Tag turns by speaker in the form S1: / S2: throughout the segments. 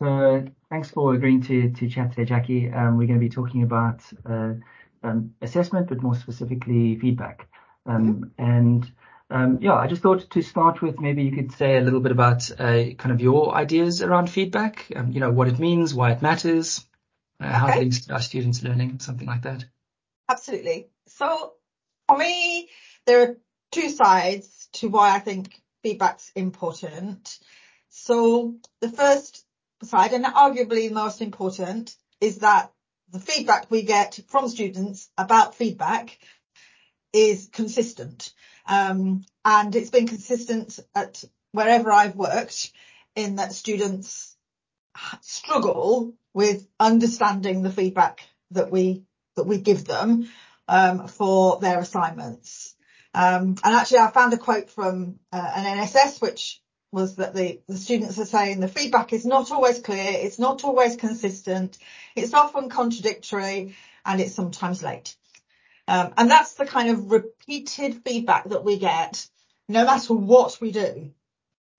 S1: So thanks for agreeing to to chat today, Jackie. Um, we're going to be talking about uh, um, assessment, but more specifically feedback. Um, and um, yeah, I just thought to start with, maybe you could say a little bit about uh, kind of your ideas around feedback. Um, you know, what it means, why it matters, uh, how
S2: Okay.
S1: it links to our students' learning, something like that.
S2: Absolutely. So for me, there are two sides to why I think feedback's important. So the first side, and arguably most important, is that the feedback we get from students about feedback is consistent. Um, and it's been consistent at wherever I've worked in that students struggle with understanding the feedback that we that we give them um, for their assignments. Um, and actually, I found a quote from uh, an NSS, which was that the, the students are saying the feedback is not always clear, it's not always consistent, it's often contradictory, and it's sometimes late. Um, and that's the kind of repeated feedback that we get no matter what we do.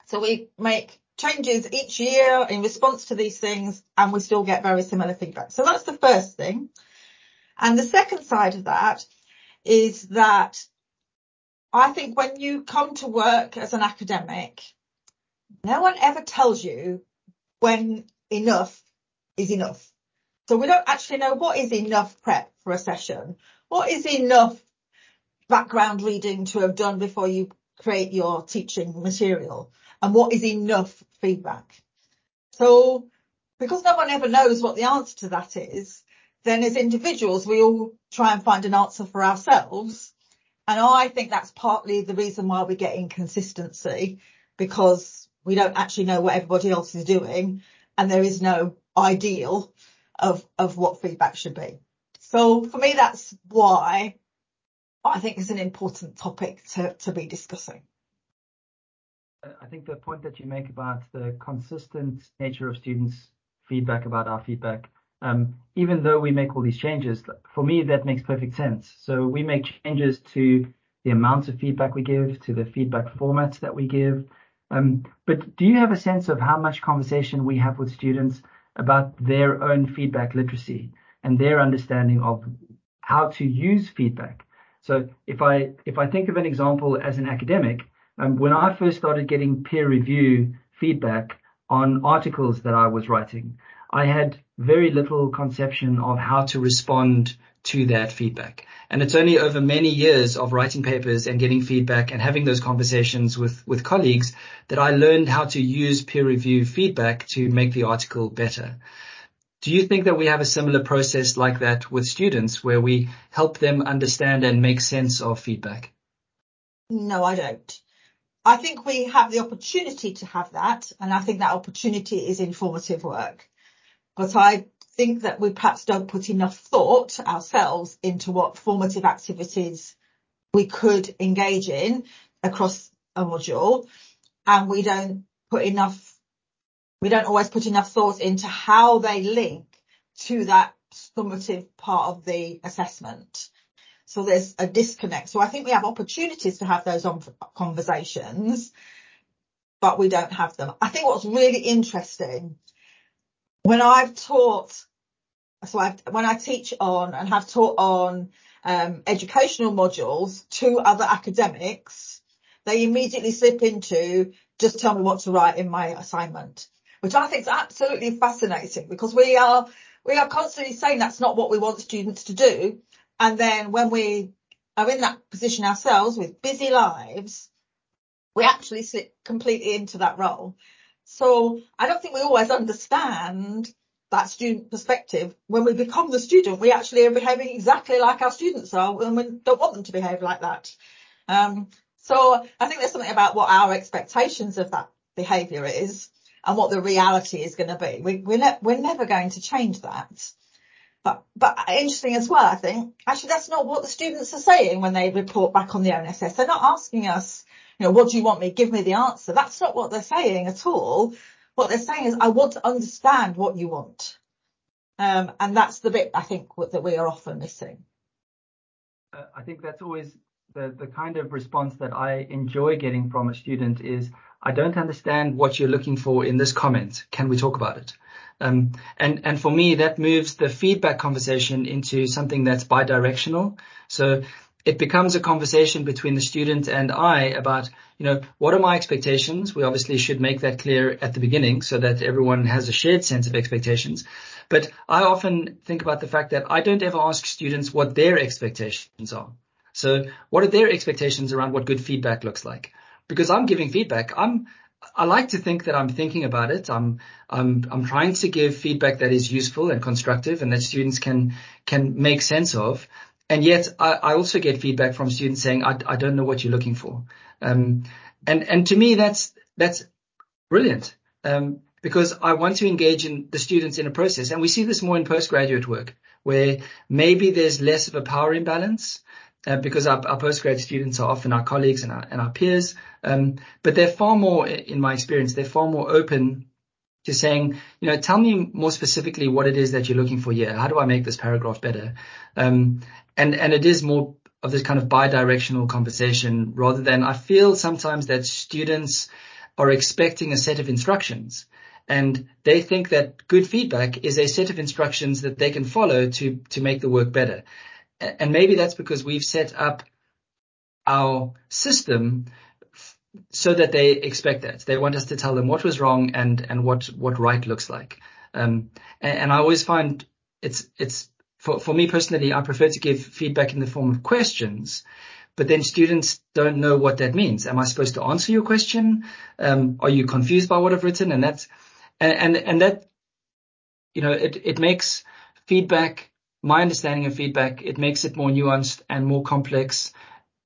S2: So we make changes each year in response to these things and we still get very similar feedback. So that's the first thing. And the second side of that is that I think when you come to work as an academic, no one ever tells you when enough is enough. So we don't actually know what is enough prep for a session. What is enough background reading to have done before you create your teaching material and what is enough feedback. So because no one ever knows what the answer to that is, then as individuals, we all try and find an answer for ourselves. And I think that's partly the reason why we get inconsistency because we don't actually know what everybody else is doing and there is no ideal of, of what feedback should be. So for me, that's why I think it's an important topic to, to be discussing.
S1: I think the point that you make about the consistent nature of students' feedback about our feedback, um, even though we make all these changes, for me, that makes perfect sense. So we make changes to the amount of feedback we give, to the feedback formats that we give. Um, but do you have a sense of how much conversation we have with students about their own feedback literacy and their understanding of how to use feedback? So if I if I think of an example as an academic, um, when I first started getting peer review feedback on articles that I was writing, I had very little conception of how to respond to that feedback. And it's only over many years of writing papers and getting feedback and having those conversations with, with colleagues that I learned how to use peer review feedback to make the article better. Do you think that we have a similar process like that with students where we help them understand and make sense of feedback?
S2: No, I don't. I think we have the opportunity to have that. And I think that opportunity is in formative work. But I think that we perhaps don't put enough thought ourselves into what formative activities we could engage in across a module. And we don't put enough, we don't always put enough thought into how they link to that summative part of the assessment. So there's a disconnect. So I think we have opportunities to have those conversations, but we don't have them. I think what's really interesting when I've taught, so I've, when I teach on and have taught on um, educational modules to other academics, they immediately slip into just tell me what to write in my assignment, which I think is absolutely fascinating because we are we are constantly saying that's not what we want students to do. And then when we are in that position ourselves with busy lives, we actually slip completely into that role. So I don't think we always understand that student perspective. When we become the student, we actually are behaving exactly like our students are and we don't want them to behave like that. Um, so I think there's something about what our expectations of that behaviour is and what the reality is going to be. We, we're, ne- we're never going to change that. But, but interesting as well, I think, actually that's not what the students are saying when they report back on the ONSS. They're not asking us, you know, what do you want me? Give me the answer. That's not what they're saying at all. What they're saying is, I want to understand what you want. Um, and that's the bit I think that we are often missing.
S1: Uh, I think that's always the, the kind of response that I enjoy getting from a student is, I don't understand what you're looking for in this comment. Can we talk about it? Um, and, and for me, that moves the feedback conversation into something that's bi-directional. So it becomes a conversation between the student and I about, you know, what are my expectations? We obviously should make that clear at the beginning so that everyone has a shared sense of expectations. But I often think about the fact that I don't ever ask students what their expectations are. So what are their expectations around what good feedback looks like? Because I'm giving feedback. I'm, I like to think that I'm thinking about it. I'm, I'm, I'm trying to give feedback that is useful and constructive and that students can, can make sense of. And yet I, I also get feedback from students saying, I, I don't know what you're looking for. Um, and, and to me, that's, that's brilliant. Um, because I want to engage in the students in a process. And we see this more in postgraduate work where maybe there's less of a power imbalance. Uh, because our, our students are often our colleagues and our, and our peers. Um, but they're far more, in my experience, they're far more open to saying, you know, tell me more specifically what it is that you're looking for here. How do I make this paragraph better? Um, and, and it is more of this kind of bi-directional conversation rather than I feel sometimes that students are expecting a set of instructions and they think that good feedback is a set of instructions that they can follow to, to make the work better. And maybe that's because we've set up our system so that they expect that. They want us to tell them what was wrong and, and what, what right looks like. Um, and, and I always find it's, it's for, for me personally, I prefer to give feedback in the form of questions, but then students don't know what that means. Am I supposed to answer your question? Um, are you confused by what I've written? And that's, and, and, and that, you know, it, it makes feedback my understanding of feedback, it makes it more nuanced and more complex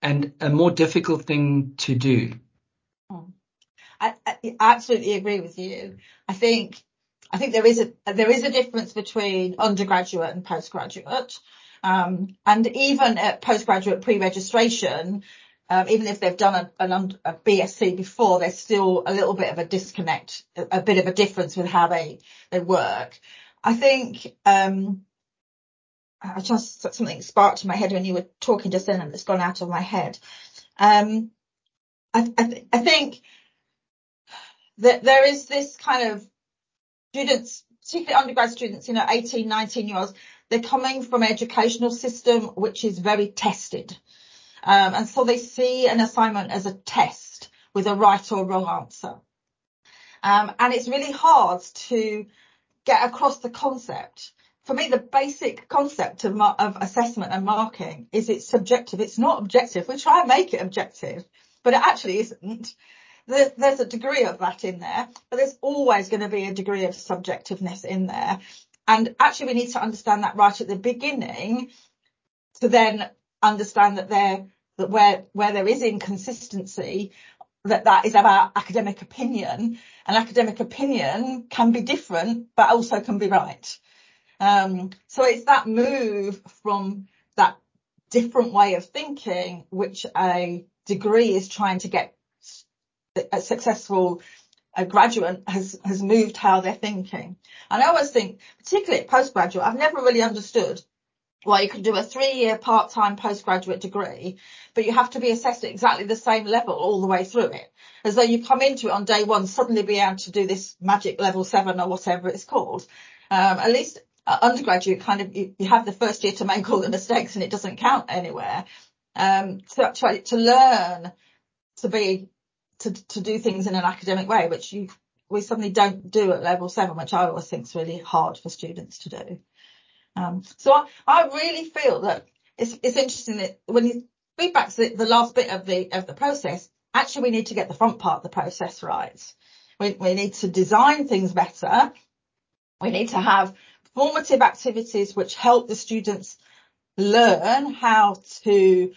S1: and a more difficult thing to do.
S2: Hmm. I, I absolutely agree with you. I think I think there is a there is a difference between undergraduate and postgraduate. Um, and even at postgraduate pre-registration, um, even if they've done a, an, a BSc before, there's still a little bit of a disconnect, a, a bit of a difference with how they they work. I think um, I just something sparked in my head when you were talking just then and it's gone out of my head. Um, I, th- I think that there is this kind of students, particularly undergrad students, you know, 18, 19 year olds, they're coming from an educational system which is very tested. Um, and so they see an assignment as a test with a right or wrong answer. Um, and it's really hard to get across the concept for me, the basic concept of, of assessment and marking is it's subjective. It's not objective. We try and make it objective, but it actually isn't. There's, a degree of that in there, but there's always going to be a degree of subjectiveness in there. And actually we need to understand that right at the beginning to then understand that there, that where, where there is inconsistency, that that is about academic opinion and academic opinion can be different, but also can be right. Um, so it's that move from that different way of thinking, which a degree is trying to get a successful a graduate has, has moved how they're thinking. And I always think, particularly at postgraduate, I've never really understood why you can do a three year part time postgraduate degree, but you have to be assessed at exactly the same level all the way through it. As though you come into it on day one, suddenly be able to do this magic level seven or whatever it's called. Um, at least uh, undergraduate kind of you, you, have the first year to make all the mistakes and it doesn't count anywhere. Um, to to learn to be to to do things in an academic way, which you we suddenly don't do at level seven, which I always think is really hard for students to do. Um, so I, I really feel that it's it's interesting that when you feedback's the, the last bit of the of the process, actually we need to get the front part of the process right. We, we need to design things better. We need to have formative activities which help the students learn how to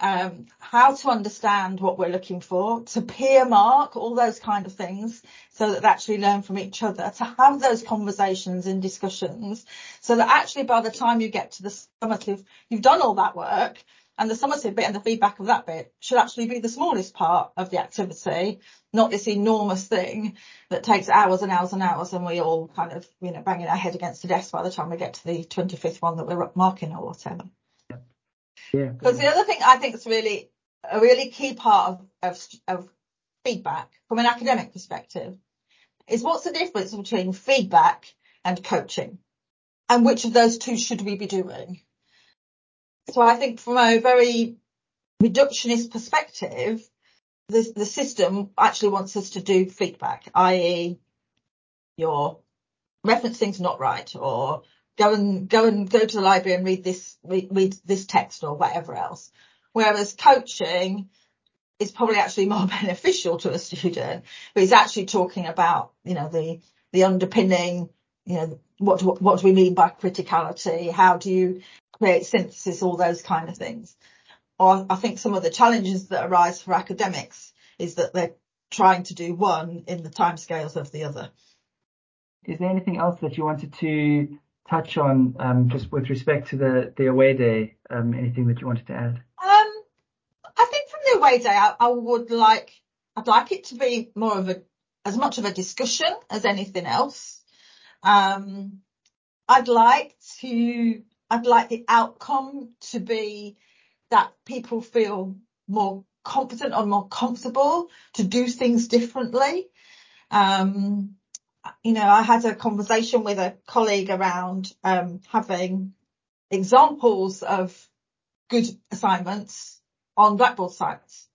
S2: um, how to understand what we're looking for, to peer mark, all those kind of things, so that they actually learn from each other, to have those conversations and discussions, so that actually by the time you get to the summative, you've done all that work, and the summative bit and the feedback of that bit should actually be the smallest part of the activity, not this enormous thing that takes hours and hours and hours and we all kind of, you know, banging our head against the desk by the time we get to the 25th one that we're marking or whatever.
S1: Yeah.
S2: Because the other thing I think is really, a really key part of, of, of feedback from an academic perspective is what's the difference between feedback and coaching? And which of those two should we be doing? So I think from a very reductionist perspective, the, the system actually wants us to do feedback, i.e. your referencing's not right or go and go and go to the library and read this read, read this text or whatever else. Whereas coaching is probably actually more beneficial to a student, but it's actually talking about, you know, the, the underpinning, you know, what, what, what do we mean by criticality? How do you create synthesis? All those kind of things. Or I think some of the challenges that arise for academics is that they're trying to do one in the timescales of the other.
S1: Is there anything else that you wanted to touch on, um, just with respect to the, the away day? Um, anything that you wanted to add?
S2: Um, I think from the away day, I, I would like, I'd like it to be more of a, as much of a discussion as anything else. Um, I'd like to, I'd like the outcome to be that people feel more competent or more comfortable to do things differently. Um, you know, I had a conversation with a colleague around um, having examples of good assignments on Blackboard sites.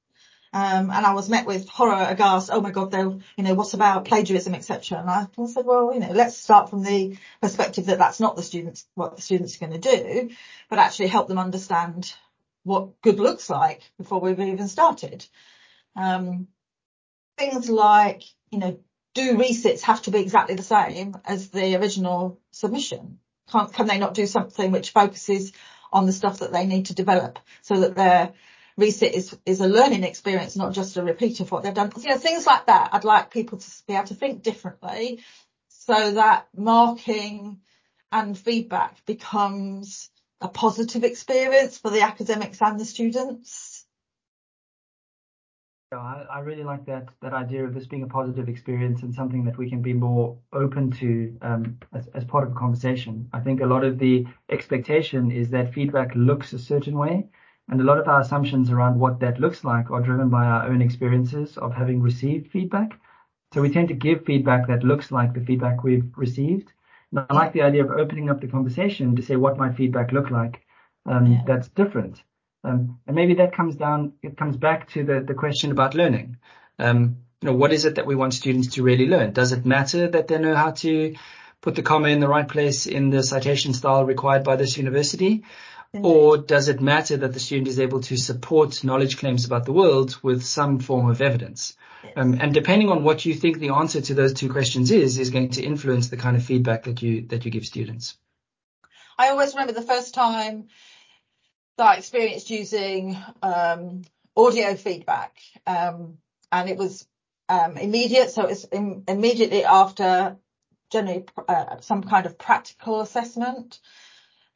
S2: Um, and I was met with horror aghast. Oh my God, they'll, you know, what about plagiarism, etc. And I said, well, you know, let's start from the perspective that that's not the students, what the students are going to do, but actually help them understand what good looks like before we've even started. Um, things like, you know, do resits have to be exactly the same as the original submission? Can't, can they not do something which focuses on the stuff that they need to develop so that their resit is, is a learning experience, not just a repeat of what they've done? You know, things like that. I'd like people to be able to think differently so that marking and feedback becomes a positive experience for the academics and the students.
S1: I, I really like that that idea of this being a positive experience and something that we can be more open to um, as, as part of a conversation. I think a lot of the expectation is that feedback looks a certain way, and a lot of our assumptions around what that looks like are driven by our own experiences of having received feedback. So we tend to give feedback that looks like the feedback we've received. And I like the idea of opening up the conversation to say what might feedback look like um, yeah. that's different. Um, and maybe that comes down, it comes back to the, the question about learning. Um, you know, what is it that we want students to really learn? Does it matter that they know how to put the comma in the right place in the citation style required by this university? Or does it matter that the student is able to support knowledge claims about the world with some form of evidence? Um, and depending on what you think the answer to those two questions is, is going to influence the kind of feedback that you, that you give students.
S2: I always remember the first time that I experienced using um, audio feedback, um, and it was um, immediate. So it's in, immediately after generally uh, some kind of practical assessment.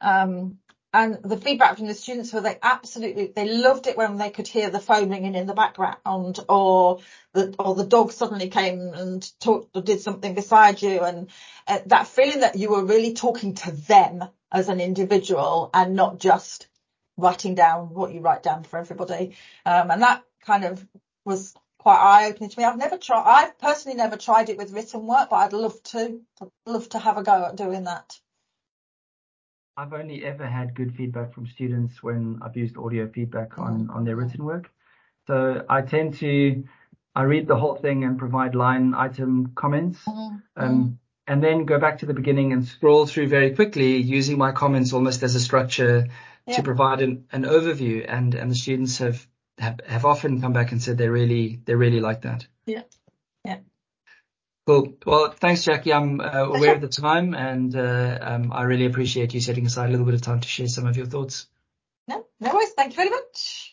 S2: Um, and the feedback from the students were they absolutely they loved it when they could hear the phone ringing in the background or the or the dog suddenly came and talked or did something beside you and uh, that feeling that you were really talking to them as an individual and not just writing down what you write down for everybody. Um, and that kind of was quite eye opening to me. I've never tried, I've personally never tried it with written work, but I'd love to, I'd love to have a go at doing that.
S1: I've only ever had good feedback from students when I've used audio feedback on, mm. on their written work. So I tend to, I read the whole thing and provide line item comments. Mm. Um, and then go back to the beginning and scroll through very quickly using my comments almost as a structure yeah. to provide an, an overview and, and the students have, have, have often come back and said they really, they really like that.
S2: Yeah.
S1: Cool. Well, thanks, Jackie. I'm uh, aware of the time and uh, um, I really appreciate you setting aside a little bit of time to share some of your thoughts.
S2: No, no worries. Thank you very much.